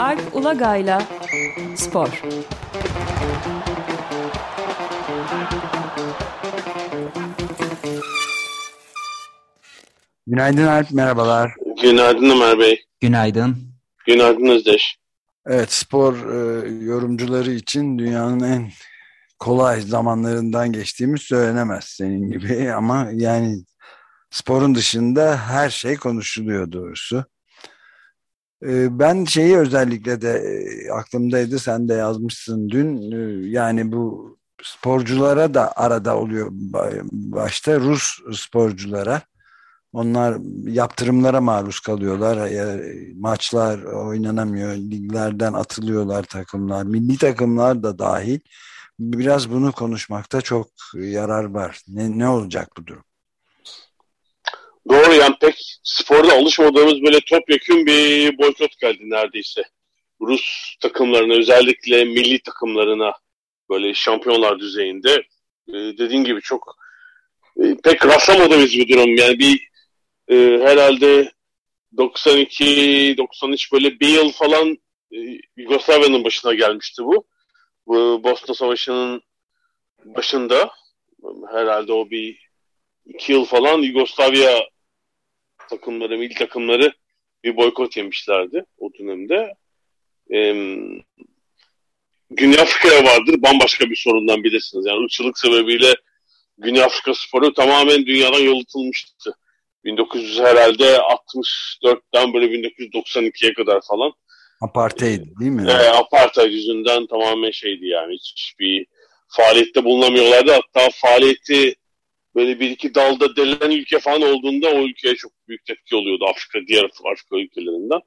Alp Ulagay'la Spor Günaydın Alp, merhabalar. Günaydın Ömer Bey. Günaydın. Günaydın Özdeş. Evet, spor e, yorumcuları için dünyanın en kolay zamanlarından geçtiğimiz söylenemez senin gibi ama yani sporun dışında her şey konuşuluyor doğrusu. E, ben şeyi özellikle de e, aklımdaydı, sen de yazmışsın dün, e, yani bu sporculara da arada oluyor başta Rus sporculara onlar yaptırımlara maruz kalıyorlar. Maçlar oynanamıyor. Liglerden atılıyorlar takımlar. Milli takımlar da dahil. Biraz bunu konuşmakta çok yarar var. Ne, ne olacak bu durum? Doğru yani pek sporda alışmadığımız böyle topyekun bir boykot geldi neredeyse. Rus takımlarına özellikle milli takımlarına böyle şampiyonlar düzeyinde ee, dediğin gibi çok e, pek rastlamadığımız bir durum. Yani bir e, herhalde 92-93 böyle bir yıl falan e, Yugoslavya'nın başına gelmişti bu. Bu Bosna Savaşı'nın başında herhalde o bir iki yıl falan Yugoslavya takımları, milli takımları bir boykot yemişlerdi o dönemde. Ee, Güney Afrika'ya vardır bambaşka bir sorundan bilirsiniz. Yani ırkçılık sebebiyle Güney Afrika sporu tamamen dünyadan yolutulmuştu. 1900 herhalde 64'ten böyle 1992'ye kadar falan. Apartheid değil mi? E, apartheid yüzünden tamamen şeydi yani hiçbir faaliyette bulunamıyorlardı. Hatta faaliyeti böyle bir iki dalda delen ülke falan olduğunda o ülkeye çok büyük tepki oluyordu Afrika, diğer Afrika ülkelerinden.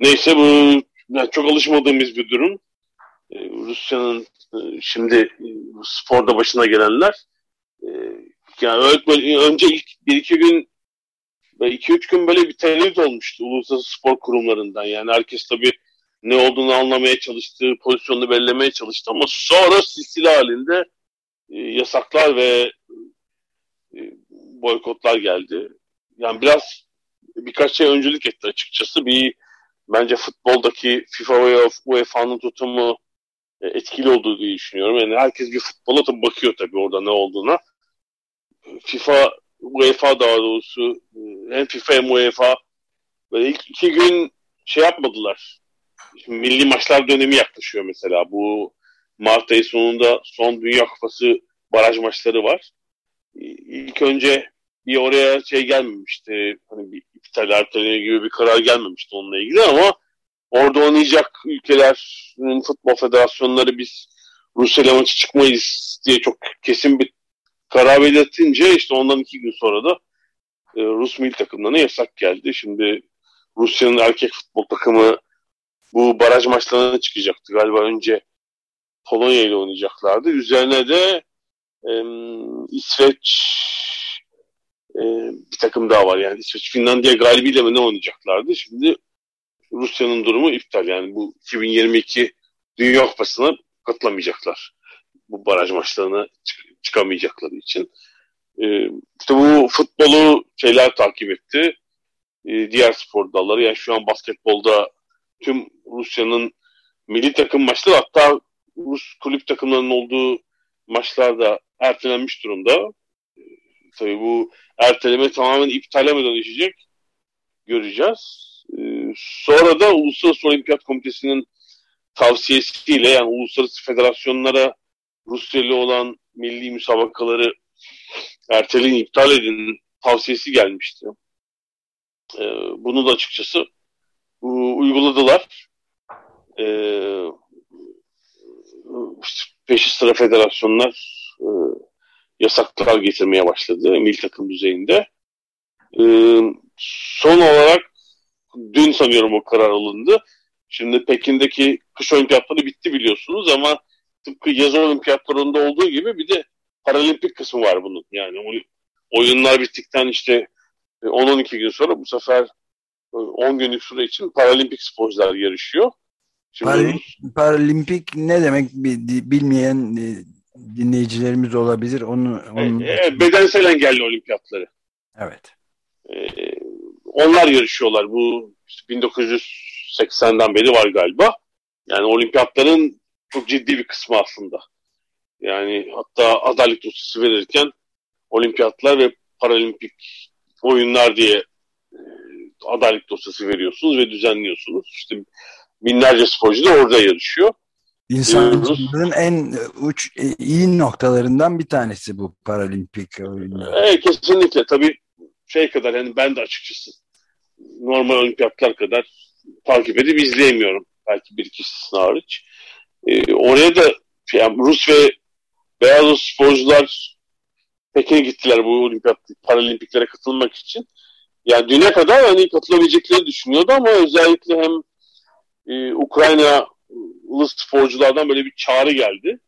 Neyse bu yani çok alışmadığımız bir durum. Ee, Rusya'nın e, şimdi e, sporda başına gelenler e, yani öyle, önce ilk bir iki gün ve 2-3 gün böyle bir tereddüt olmuştu uluslararası spor kurumlarından. Yani herkes tabii ne olduğunu anlamaya çalıştı, pozisyonunu belirlemeye çalıştı ama sonra silsile halinde yasaklar ve boykotlar geldi. Yani biraz birkaç şey öncülük etti açıkçası. Bir bence futboldaki FIFA ve UEFA'nın tutumu e, etkili olduğu diye düşünüyorum. Yani herkes bir futbola tabii bakıyor tabii orada ne olduğuna. FIFA UEFA daha doğrusu e, hem FIFA hem UEFA böyle ilk iki gün şey yapmadılar. Şimdi milli maçlar dönemi yaklaşıyor mesela. Bu Mart ayı sonunda son Dünya Kupası baraj maçları var. İlk önce bir oraya şey gelmemişti. Hani bir iptal erteleme gibi bir karar gelmemişti onunla ilgili ama orada oynayacak ülkelerin futbol federasyonları biz Rusya maçı çıkmayız diye çok kesin bir karar belirtince işte ondan iki gün sonra da e, Rus milli takımlarına yasak geldi. Şimdi Rusya'nın erkek futbol takımı bu baraj maçlarına çıkacaktı. Galiba önce Polonya ile oynayacaklardı. Üzerine de e, İsveç e, bir takım daha var. Yani İsveç Finlandiya galibiyle mi ne oynayacaklardı. Şimdi Rusya'nın durumu iptal. Yani bu 2022 Dünya Kupası'na katılamayacaklar. Bu baraj maçlarına çıkamayacakları için. E, işte bu futbolu şeyler takip etti. E, diğer spor dalları. Yani şu an basketbolda tüm Rusya'nın milli takım maçları hatta Rus kulüp takımlarının olduğu maçlar da ertelenmiş durumda. Tabii bu erteleme tamamen iptale mi dönüşecek? Göreceğiz. E, sonra da Uluslararası Olimpiyat Komitesi'nin tavsiyesiyle yani uluslararası federasyonlara Rusya olan milli müsabakaları erteleyin, iptal edin tavsiyesi gelmişti. E, bunu da açıkçası uyguladılar. E, peşi sıra federasyonlar e, yasaklar getirmeye başladı milli takım düzeyinde. E, son olarak dün sanıyorum o karar alındı. Şimdi Pekin'deki kış olimpiyatları bitti biliyorsunuz ama tıpkı yaz olimpiyatlarında olduğu gibi bir de paralimpik kısmı var bunun. Yani oyunlar bittikten işte 10-12 e, gün sonra bu sefer 10 e, günlük süre için paralimpik sporcular yarışıyor. Şimdi Par paralimpik ne demek bilmeyen e, dinleyicilerimiz olabilir. Onu, onu... E, bedensel engelli olimpiyatları. Evet. E, onlar yarışıyorlar. Bu işte 1980'den beri var galiba. Yani olimpiyatların çok ciddi bir kısmı aslında. Yani hatta adalet dosyası verirken olimpiyatlar ve paralimpik oyunlar diye e, adalet dosyası veriyorsunuz ve düzenliyorsunuz. İşte binlerce sporcu da orada yarışıyor. İnsanlığın en uç e, iyi noktalarından bir tanesi bu paralimpik oyunlar. Evet kesinlikle tabii şey kadar yani ben de açıkçası normal olimpiyatlar kadar takip edip izleyemiyorum. Belki bir iki istisna hariç. Ee, oraya da yani Rus ve beyaz Rus sporcular Pekin'e gittiler bu olimpiyat paralimpiklere katılmak için. Yani düne kadar hani katılabilecekleri düşünüyordu ama özellikle hem e, Ukraynalı sporculardan böyle bir çağrı geldi.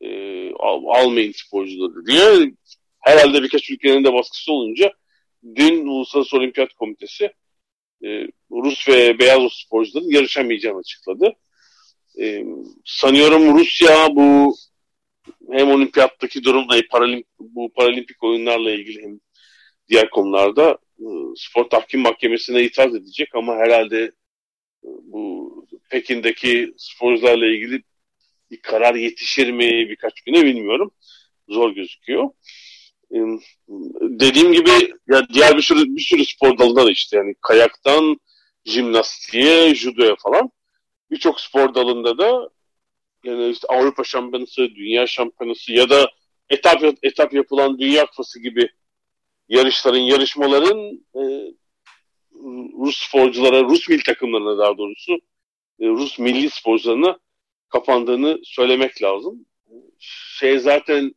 E, al, almayın sporcuları diye. Herhalde birkaç ülkenin de baskısı olunca dün Uluslararası Olimpiyat Komitesi e, Rus ve beyaz sporcuların yarışamayacağını açıkladı. E, sanıyorum Rusya bu hem olimpiyattaki durumla paralimp bu paralimpik oyunlarla ilgili hem diğer konularda e, spor tahkim mahkemesine itiraz edecek ama herhalde e, bu Pekin'deki sporcularla ilgili bir karar yetişir mi birkaç güne bilmiyorum. Zor gözüküyor. Dediğim gibi ya diğer bir sürü bir sürü spor dalında da işte yani kayaktan jimnastiğe, judoya falan birçok spor dalında da yani işte Avrupa Şampiyonası, Dünya Şampiyonası ya da etap etap yapılan Dünya Kupası gibi yarışların, yarışmaların e, Rus sporculara, Rus milli takımlarına daha doğrusu Rus milli sporcularına kapandığını söylemek lazım. Şey zaten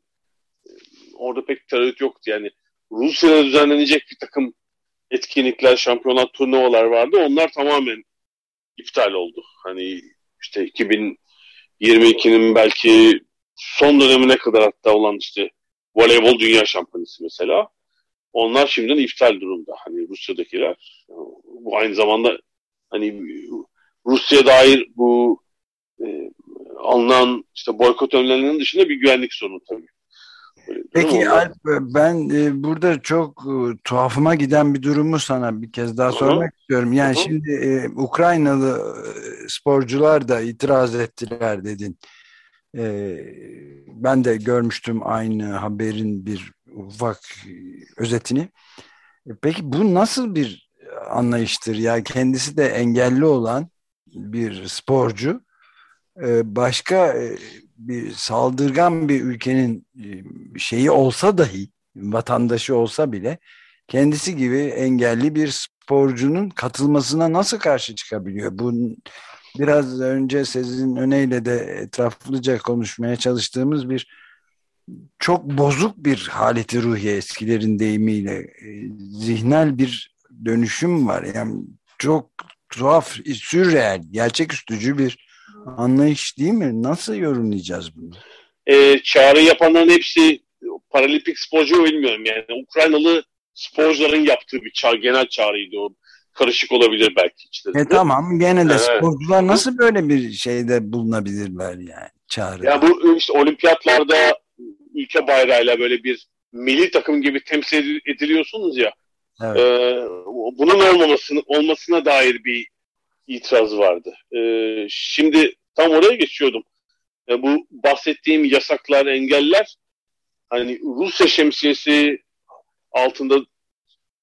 orada pek tereddüt yoktu. Yani Rusya'da düzenlenecek bir takım etkinlikler, şampiyonlar, turnuvalar vardı. Onlar tamamen iptal oldu. Hani işte 2022'nin belki son dönemine kadar hatta olan işte voleybol dünya şampiyonası mesela. Onlar şimdiden iptal durumda. Hani Rusya'dakiler. Bu aynı zamanda hani Rusya dair bu e, alınan işte boykot önlemlerinin dışında bir güvenlik sorunu tabii. Peki Alp ben e, burada çok e, tuhafıma giden bir durumu sana bir kez daha sormak Hı-hı. istiyorum. Yani Hı-hı. şimdi e, Ukraynalı sporcular da itiraz ettiler dedin. E, ben de görmüştüm aynı haberin bir ufak özetini. E, peki bu nasıl bir anlayıştır? Ya kendisi de engelli olan bir sporcu e, başka e, bir saldırgan bir ülkenin e, şeyi olsa dahi vatandaşı olsa bile kendisi gibi engelli bir sporcunun katılmasına nasıl karşı çıkabiliyor? Bu biraz önce sizin öneyle de etraflıca konuşmaya çalıştığımız bir çok bozuk bir haleti ruhiye eskilerin deyimiyle zihnel bir dönüşüm var. Yani çok tuhaf, sürreel, gerçeküstücü bir anlayış değil mi? Nasıl yorumlayacağız bunu? Ee, çağrı yapanların hepsi paralimpik sporcu bilmiyorum yani. Ukraynalı sporcuların yaptığı bir çağrı, genel çağrıydı o. Karışık olabilir belki içlerinde. E tamam gene de evet. sporcular nasıl böyle bir şeyde bulunabilirler yani çağrı? Ya bu işte olimpiyatlarda ülke bayrağıyla böyle bir milli takım gibi temsil ediliyorsunuz ya. Evet. E, bunun olmamasını olmasına dair bir itiraz vardı. E, şimdi tam oraya geçiyordum. E, bu bahsettiğim yasaklar, engeller hani Rusya şemsiyesi altında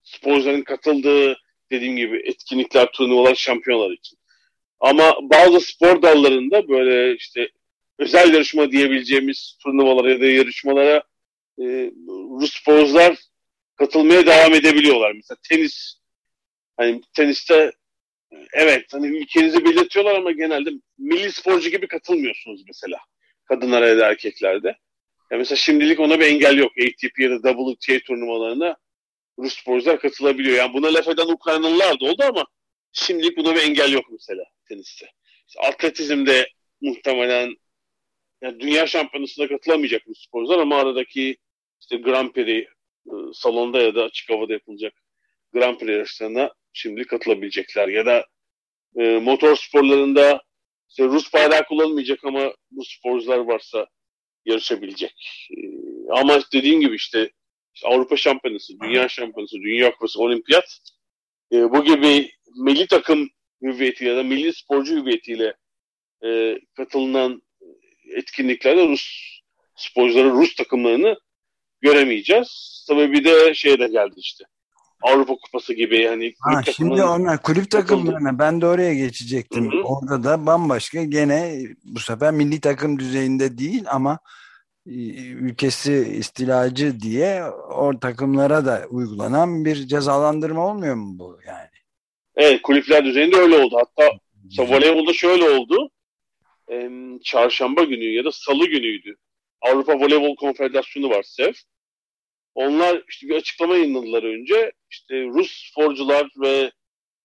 sporcuların katıldığı dediğim gibi etkinlikler, turnuvalar, şampiyonlar için. Ama bazı spor dallarında böyle işte özel yarışma diyebileceğimiz turnuvalara ya da yarışmalara e, Rus sporcular katılmaya devam edebiliyorlar. Mesela tenis hani teniste evet hani ülkenizi belirtiyorlar ama genelde milli sporcu gibi katılmıyorsunuz mesela. Kadınlara ya da erkeklerde. Ya mesela şimdilik ona bir engel yok. ATP ya da WTA turnuvalarına Rus sporcular katılabiliyor. Yani buna laf eden Ukraynalılar da oldu ama şimdilik buna bir engel yok mesela teniste. İşte atletizmde muhtemelen yani dünya şampiyonasına katılamayacak Rus sporcular ama aradaki işte Grand Prix salonda ya da açık havada yapılacak Grand Prix yarışlarına şimdi katılabilecekler. Ya da e, motor sporlarında işte Rus bayrağı kullanılmayacak ama bu sporcular varsa yarışabilecek. E, ama dediğim gibi işte, işte Avrupa Şampiyonası, Dünya Şampiyonası, Dünya Kupası, Olimpiyat e, bu gibi milli takım hüviyetiyle ya da milli sporcu hüviyetiyle e, katılınan etkinliklerde Rus sporcuları, Rus takımlarını göremeyeceğiz. Tabii bir de şey de geldi işte. Avrupa Kupası gibi yani ha, şimdi onlar kulüp takımlarına ben de oraya geçecektim. Hı hı. Orada da bambaşka gene bu sefer milli takım düzeyinde değil ama e, ülkesi istilacı diye o takımlara da uygulanan bir cezalandırma olmuyor mu bu yani? Evet kulüpler düzeyinde öyle oldu. Hatta voleybolda şöyle oldu. Çarşamba günü ya da salı günüydü. Avrupa Voleybol Konfederasyonu var SEV. Onlar işte bir açıklama yayınladılar önce. İşte Rus sporcular ve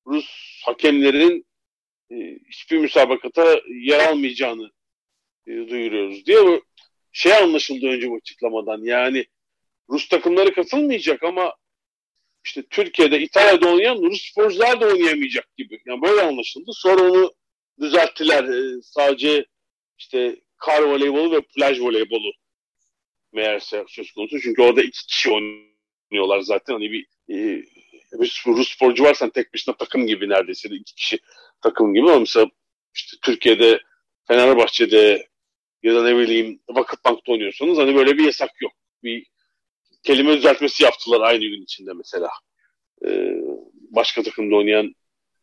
Rus hakemlerin e, hiçbir müsabakata yer almayacağını e, duyuruyoruz diye şey anlaşıldı önce bu açıklamadan. Yani Rus takımları katılmayacak ama işte Türkiye'de, İtalya'da oynayan Rus sporcular da oynayamayacak gibi. Yani böyle anlaşıldı. Sonra onu düzelttiler. Ee, sadece işte kar voleybolu ve plaj voleybolu meğerse söz konusu. Çünkü orada iki kişi oynuyorlar zaten. Hani bir, e, bir Rus sporcu varsan tek başına takım gibi neredeyse de iki kişi takım gibi ama mesela işte Türkiye'de Fenerbahçe'de ya da ne bileyim Vakıfbank'ta oynuyorsanız hani böyle bir yasak yok. Bir kelime düzeltmesi yaptılar aynı gün içinde mesela. Ee, başka takımda oynayan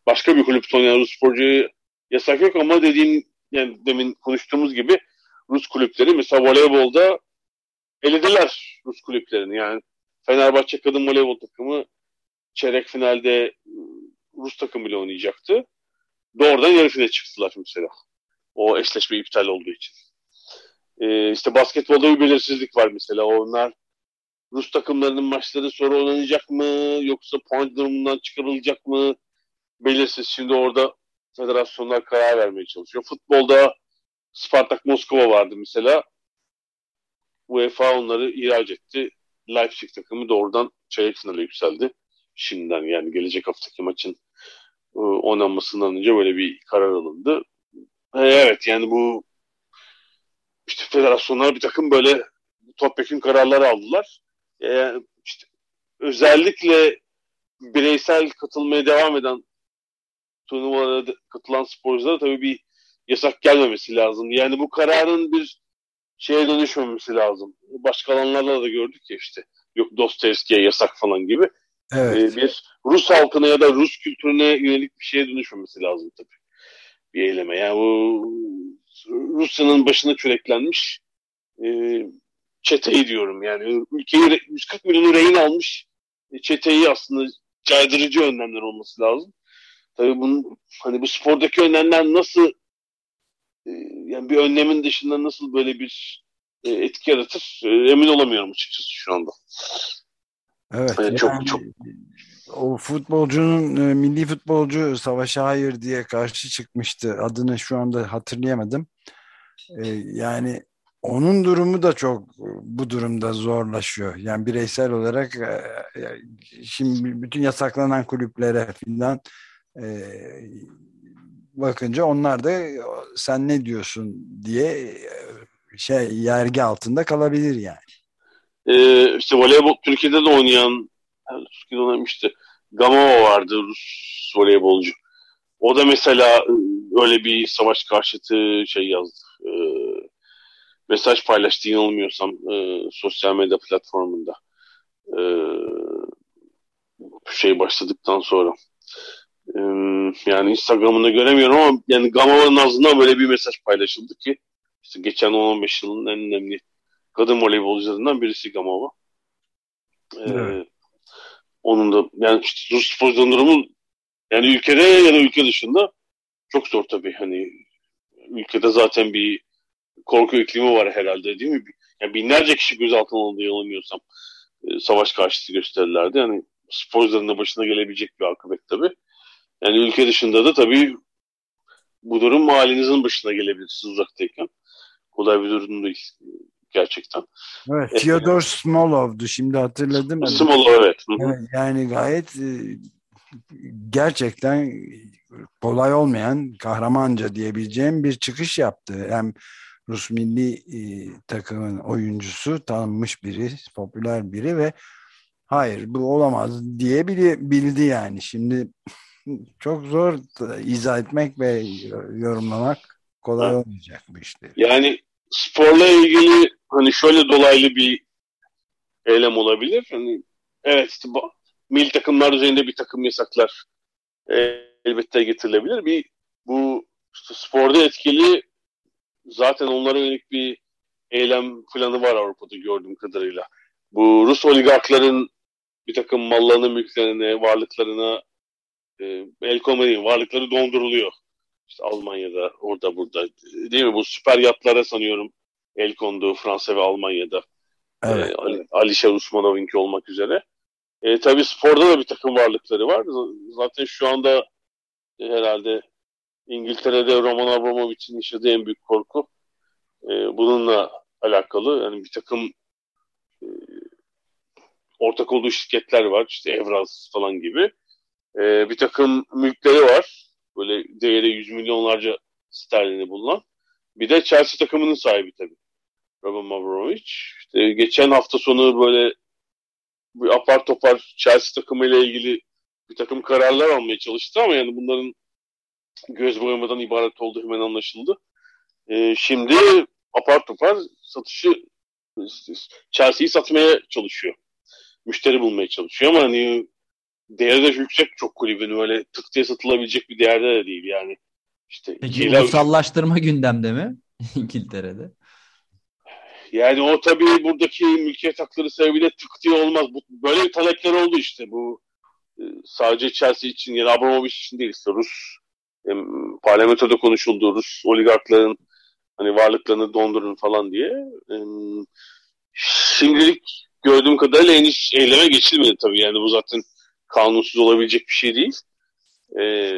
başka bir kulüpte oynayan Rus sporcuyu yasak yok ama dediğim yani demin konuştuğumuz gibi Rus kulüpleri mesela voleybolda elediler Rus kulüplerini. Yani Fenerbahçe kadın voleybol takımı çeyrek finalde Rus takımıyla oynayacaktı. Doğrudan yarı finale çıktılar mesela. O eşleşme iptal olduğu için. Ee, işte basketbolda bir belirsizlik var mesela. Onlar Rus takımlarının maçları sonra oynanacak mı yoksa puan durumundan çıkarılacak mı belirsiz. Şimdi orada federasyonlar karar vermeye çalışıyor. Futbolda Spartak Moskova vardı mesela. UEFA onları ihraç etti. Leipzig takımı doğrudan çeyrek finale yükseldi. Şimdiden yani gelecek haftaki maçın e, oynanmasından önce böyle bir karar alındı. E, evet yani bu işte federasyonlar bir takım böyle topyekun kararlar aldılar. E, işte özellikle bireysel katılmaya devam eden turnuvalara katılan sporculara tabii bir yasak gelmemesi lazım. Yani bu kararın bir şeye dönüşmemesi lazım. Başka alanlarla da gördük ya işte. Yok Dostoyevski'ye yasak falan gibi. Evet. Ee, bir Rus halkına ya da Rus kültürüne yönelik bir şeye dönüşmemesi lazım tabii. Bir eyleme. Yani bu Rusya'nın başına çöreklenmiş e, çeteyi diyorum. Yani ülkeyi 140 milyonu rehin almış e, çeteyi aslında caydırıcı önlemler olması lazım. Tabii bunun hani bu spordaki önlemler nasıl e, yani bir önlemin dışında nasıl böyle bir e, etki yaratır e, emin olamıyorum açıkçası şu anda. Evet. Yani çok çok o futbolcunun milli futbolcu Savaş'a hayır diye karşı çıkmıştı. Adını şu anda hatırlayamadım. Yani onun durumu da çok bu durumda zorlaşıyor. Yani bireysel olarak şimdi bütün yasaklanan kulüplere filan bakınca onlar da sen ne diyorsun diye şey yergi altında kalabilir yani. Ee, işte voleybol Türkiye'de de oynayan Türkiye'de oynamıştı. Gamova vardı Rus voleybolcu. O da mesela öyle bir savaş karşıtı şey yazdı. E, mesaj paylaştı yanılmıyorsam e, sosyal medya platformunda. E, şey başladıktan sonra yani Instagram'ında göremiyorum ama yani Gamova'nın ağzından böyle bir mesaj paylaşıldı ki işte geçen 10-15 yılın en önemli kadın voleybolcularından birisi Gamova. Evet. onun da yani işte Rus sporcunun durumu yani ülkede ya da ülke dışında çok zor tabii. Hani ülkede zaten bir korku iklimi var herhalde değil mi? Yani binlerce kişi gözaltına alındı yanılmıyorsam savaş karşıtı gösterilerde. Yani sporcuların da başına gelebilecek bir akıbet tabii. Yani ülke dışında da tabii bu durum mahallenizin başına gelebilir siz uzaktayken. Kolay bir durum değil gerçekten. Evet, Fyodor Smolov'du şimdi hatırladım. Smolov evet. evet. Yani gayet e, gerçekten kolay olmayan kahramanca diyebileceğim bir çıkış yaptı. Hem Rus milli e, takımın oyuncusu tanınmış biri, popüler biri ve hayır bu olamaz diye bildi yani. Şimdi çok zor izah etmek ve yorumlamak kolay olmayacak bu işte. Yani sporla ilgili hani şöyle dolaylı bir eylem olabilir. Hani evet işte bu, milli takımlar üzerinde bir takım yasaklar e, elbette getirilebilir. Bir bu işte sporda etkili zaten onlara yönelik bir eylem planı var Avrupa'da gördüğüm kadarıyla. Bu Rus oligarkların bir takım mallarını, mülklerine, varlıklarına e, el koymayı, varlıkları donduruluyor. İşte Almanya'da, orada burada. Değil mi? Bu süper yatlara sanıyorum el kondu Fransa ve Almanya'da. Evet. E, Ali, Alişer Usmanov'inki olmak üzere. E, tabii sporda da bir takım varlıkları var. Zaten şu anda e, herhalde İngiltere'de Roman Abramovich'in yaşadığı en büyük korku e, bununla alakalı. Yani bir takım e, ortak olduğu şirketler var. İşte Evraz falan gibi. E, bir takım mülkleri var. Böyle değeri yüz milyonlarca sterlini bulunan. Bir de Chelsea takımının sahibi tabii. Roman Abramovich. İşte geçen hafta sonu böyle bir apar topar Chelsea takımıyla ilgili bir takım kararlar almaya çalıştı ama yani bunların göz boyamadan ibaret olduğu hemen anlaşıldı. E, şimdi apar topar satışı Chelsea'yi satmaya çalışıyor. Müşteri bulmaya çalışıyor ama hani değeri de yüksek çok kulübün öyle tık diye satılabilecek bir değerde de değil yani. İşte Peki ulusallaştırma gündemde mi İngiltere'de? Yani o tabii buradaki mülkiyet hakları sebebiyle tık diye olmaz. Bu, böyle bir talepler oldu işte bu e, sadece Chelsea için yani Abramovich için değil işte Rus e, parlamentoda konuşuldu Rus oligarkların hani varlıklarını dondurun falan diye. E, şimdilik gördüğüm kadarıyla henüz eyleme geçilmedi tabii yani bu zaten kanunsuz olabilecek bir şey değil. E,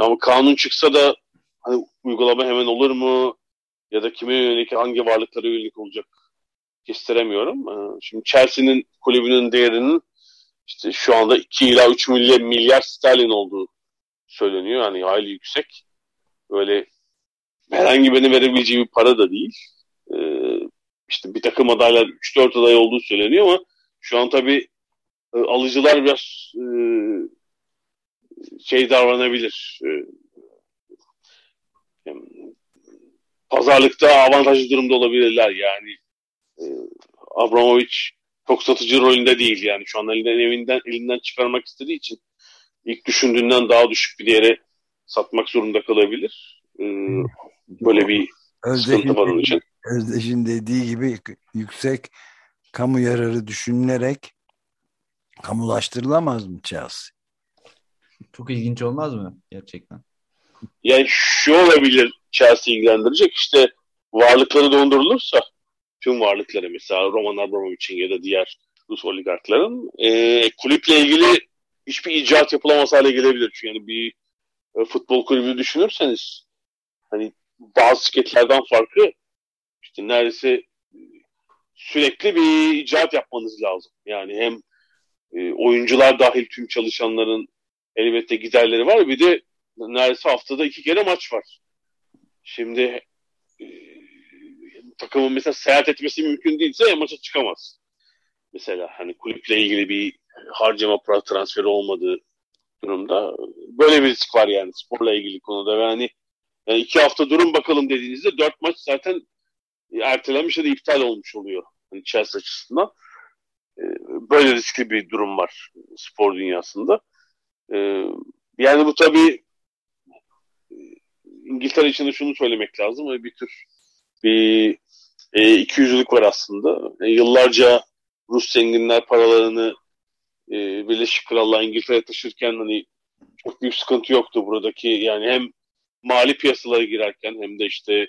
ama kanun çıksa da hani uygulama hemen olur mu? Ya da kime yönelik, hangi varlıklara yönelik olacak kestiremiyorum. E, şimdi Chelsea'nin kulübünün değerinin işte şu anda 2 ila 3 milyar, milyar sterlin olduğu söyleniyor. Yani hayli yüksek. Böyle herhangi birine verebileceği bir para da değil. Ee, işte bir takım adaylar 3-4 aday olduğu söyleniyor ama şu an tabii alıcılar biraz e, şey davranabilir. E, pazarlıkta avantajlı durumda olabilirler yani. E, Abramovich çok satıcı rolünde değil yani şu an elinden evinden elinden çıkarmak istediği için ilk düşündüğünden daha düşük bir değere satmak zorunda kalabilir. E, böyle bir sıkıntı var onun için. Özdeş'in dediği gibi yüksek kamu yararı düşünülerek kamulaştırılamaz mı Chelsea? Çok ilginç olmaz mı gerçekten? Yani şu olabilir Chelsea ilgilendirecek işte varlıkları dondurulursa tüm varlıkları mesela Roman Abramovich'in ya da diğer Rus oligarkların e, kulüple ilgili hiçbir icat yapılamaz hale gelebilir. Çünkü yani bir e, futbol kulübü düşünürseniz hani bazı şirketlerden farkı işte neredeyse sürekli bir icat yapmanız lazım. Yani hem e, oyuncular dahil tüm çalışanların elbette giderleri var. Bir de neredeyse haftada iki kere maç var. Şimdi e, takımın mesela seyahat etmesi mümkün değilse maça çıkamaz. Mesela hani kulüple ilgili bir harcama para transferi olmadığı durumda böyle bir risk var yani sporla ilgili konuda ve hani yani iki hafta durun bakalım dediğinizde dört maç zaten ertelenmiş ya da iptal olmuş oluyor. Hani Chelsea açısından. Böyle riskli bir durum var spor dünyasında. Ee, yani bu tabii İngiltere için de şunu söylemek lazım. Bir tür bir e, ikiyüzlülük var aslında. E, yıllarca Rus zenginler paralarını e, Birleşik Krallığa İngiltere taşırken hani çok büyük sıkıntı yoktu buradaki yani hem mali piyasalara girerken hem de işte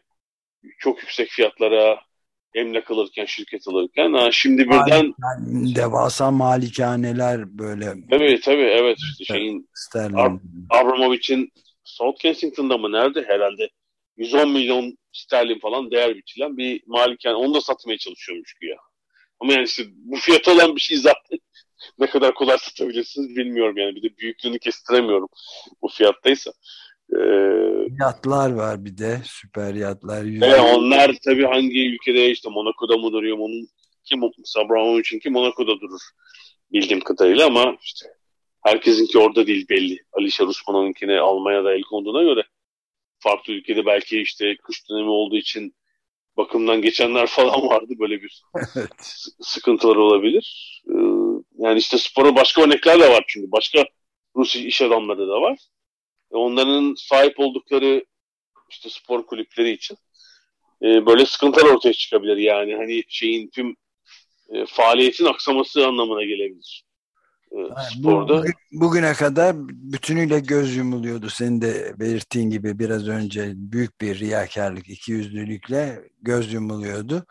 çok yüksek fiyatlara emlak alırken, şirket alırken. Ha, şimdi birden... Yani devasa malikaneler böyle. Tabii tabii evet. İşte şeyin Ab Abramovich'in South Kensington'da mı nerede herhalde 110 milyon sterlin falan değer biçilen bir malikane. Onu da satmaya çalışıyormuş güya. Ama yani işte bu fiyat olan bir şey zaten ne kadar kolay satabilirsiniz bilmiyorum yani. Bir de büyüklüğünü kestiremiyorum bu fiyattaysa. Ee, yatlar var bir de süper yatlar. Evet, onlar tabii hangi ülkede işte Monaco'da mı duruyor onun kim Abramovich'in ki Monaco'da durur. bildiğim kadarıyla ama işte herkesinki orada değil belli. Alişer Usmanov'unkine Almanya'da el konduğuna göre farklı ülkede belki işte kış dönemi olduğu için bakımdan geçenler falan vardı. Böyle bir Evet. sıkıntılar olabilir. Ee, yani işte spora başka örnekler de var çünkü. Başka Rus iş adamları da var. E, Onların sahip oldukları işte spor kulüpleri için e, böyle sıkıntılar ortaya çıkabilir. Yani hani şeyin tüm e, faaliyetin aksaması anlamına gelebilir. E, sporda. bugün- bugüne kadar bütünüyle göz yumuluyordu. Senin de belirttiğin gibi biraz önce büyük bir riyakarlık, ikiyüzlülükle göz yumuluyordu.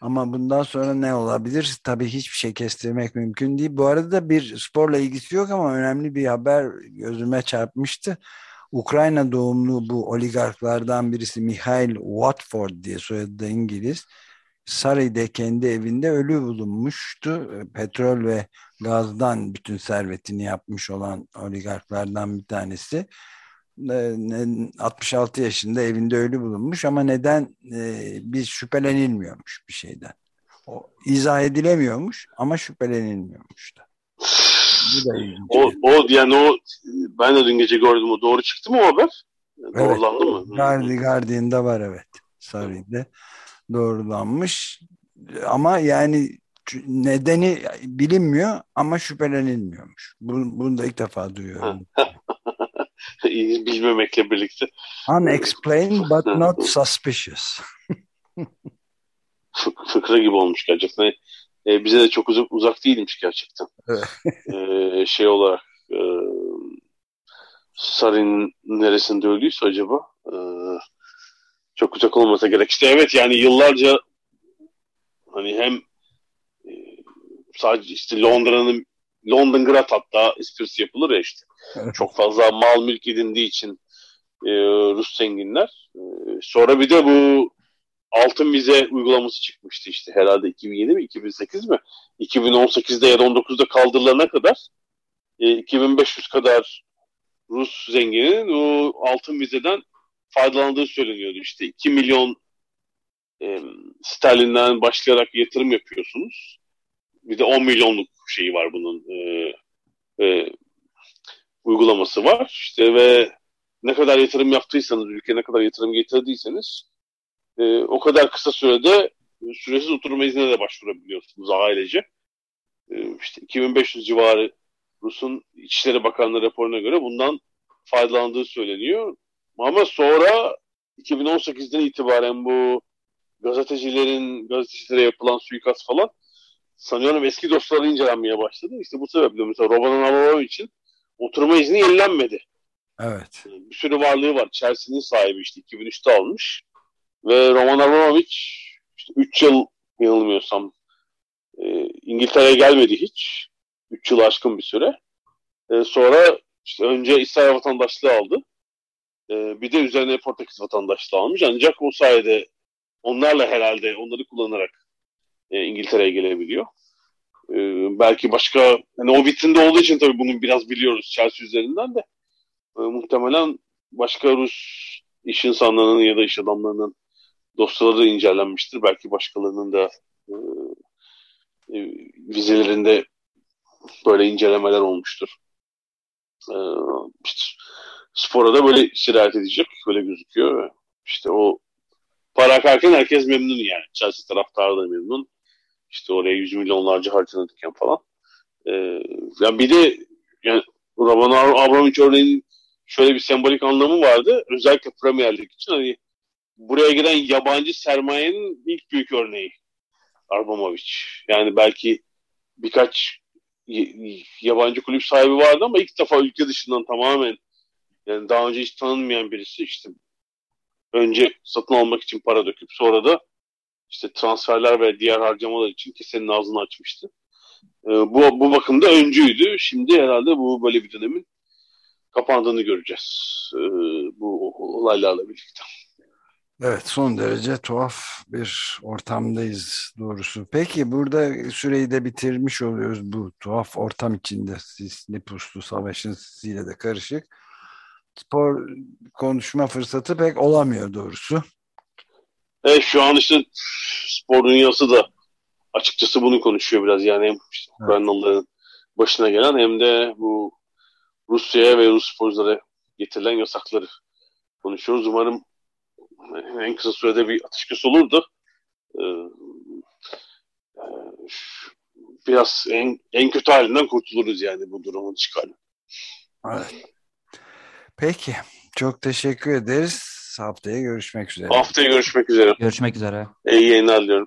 Ama bundan sonra ne olabilir? Tabii hiçbir şey kestirmek mümkün değil. Bu arada bir sporla ilgisi yok ama önemli bir haber gözüme çarpmıştı. Ukrayna doğumlu bu oligarklardan birisi Mikhail Watford diye soyadı da İngiliz. Saray'da kendi evinde ölü bulunmuştu. Petrol ve gazdan bütün servetini yapmış olan oligarklardan bir tanesi. Ee, ne- 66 yaşında evinde ölü bulunmuş ama neden e, bir şüphelenilmiyormuş bir şeyden. O izah edilemiyormuş ama şüphelenilmiyormuş da. Bu da. O, o yani o ben de dün gece gördüm o doğru çıktı mı o haber? Doğrulandı mı? Guardi- Guardian'da var evet. Sarı'da doğrulanmış. Ama yani nedeni bilinmiyor ama şüphelenilmiyormuş. Bunu, bunu da ilk defa duyuyorum. Bilmemekle birlikte Unexplained but not suspicious. fık- fıkra gibi olmuş gerçekten. E, bize de çok uzak, uzak değilmiş gerçekten. Evet. E, şey olarak e, Sarin neresinde öldüyse acaba e, çok uzak olmasa gerek. İşte evet yani yıllarca hani hem e, sadece işte Londra'nın London Grat hatta esprisi yapılır ya işte. Evet. Çok fazla mal mülk edindiği için e, Rus zenginler. E, sonra bir de bu altın vize uygulaması çıkmıştı işte herhalde 2007 mi 2008 mi 2018'de ya da 19'da kaldırılana kadar e, 2500 kadar Rus zenginin o altın vizeden faydalandığı söyleniyordu. İşte 2 milyon e, sterlinden başlayarak yatırım yapıyorsunuz. Bir de 10 milyonluk şeyi var bunun e, e, uygulaması var. İşte ve ne kadar yatırım yaptıysanız, ülkeye ne kadar yatırım getirdiyseniz e, o kadar kısa sürede süresiz oturma iznine de başvurabiliyorsunuz ailece. E, işte 2500 civarı Rus'un İçişleri Bakanlığı raporuna göre bundan faydalandığı söyleniyor. Ama sonra 2018'den itibaren bu gazetecilerin gazetecilere yapılan suikast falan sanıyorum eski dostları incelenmeye başladı. İşte bu sebeple mesela Roman Abramovich'in oturma izni yenilenmedi. Evet. Bir sürü varlığı var. Chelsea'nin sahibi işte 2003'te almış. Ve Roman Abramovich işte 3 yıl yanılmıyorsam e, İngiltere'ye gelmedi hiç. 3 yıl aşkın bir süre. E, sonra işte önce İsrail vatandaşlığı aldı. E, bir de üzerine Portekiz vatandaşlığı almış. Ancak o sayede onlarla herhalde onları kullanarak e, İngiltere'ye gelebiliyor. E, belki başka yani o vitrinde olduğu için tabii bunu biraz biliyoruz Chelsea üzerinden de. E, muhtemelen başka Rus iş insanlarının ya da iş adamlarının dosyaları incelenmiştir. Belki başkalarının da vizelerinde böyle incelemeler olmuştur. E, spora da böyle sirayet edecek. Böyle gözüküyor. İşte o para akarken herkes memnun yani. Chelsea taraftarı da memnun. İşte oraya yüz milyonlarca harcanırken falan. E, yani bir de yani Roman Abramovich örneğin şöyle bir sembolik anlamı vardı. Özellikle Premier Lig için hani buraya giden yabancı sermayenin ilk büyük örneği Abramovich. Yani belki birkaç yabancı kulüp sahibi vardı ama ilk defa ülke dışından tamamen yani daha önce hiç tanınmayan birisi işte önce satın almak için para döküp sonra da işte transferler ve diğer harcamalar için kesenin ağzını açmıştı. bu, bu bakımda öncüydü. Şimdi herhalde bu böyle bir dönemin kapandığını göreceğiz. bu olaylarla birlikte. Evet son derece tuhaf bir ortamdayız doğrusu. Peki burada süreyi de bitirmiş oluyoruz bu tuhaf ortam içinde sisli puslu savaşın sisiyle de karışık. Spor konuşma fırsatı pek olamıyor doğrusu. Evet şu an işte spor dünyası da açıkçası bunu konuşuyor biraz yani hem işte Ukraynalıların başına gelen hem de bu Rusya'ya ve Rus sporculara getirilen yasakları konuşuyoruz. Umarım en kısa sürede bir ateşkes olurdu. Ee, biraz en, en kötü halinden kurtuluruz yani bu durumun çıkarı. Evet. Peki. Çok teşekkür ederiz. Haftaya görüşmek üzere. Haftaya görüşmek üzere. Görüşmek üzere. İyi yayınlar diliyorum.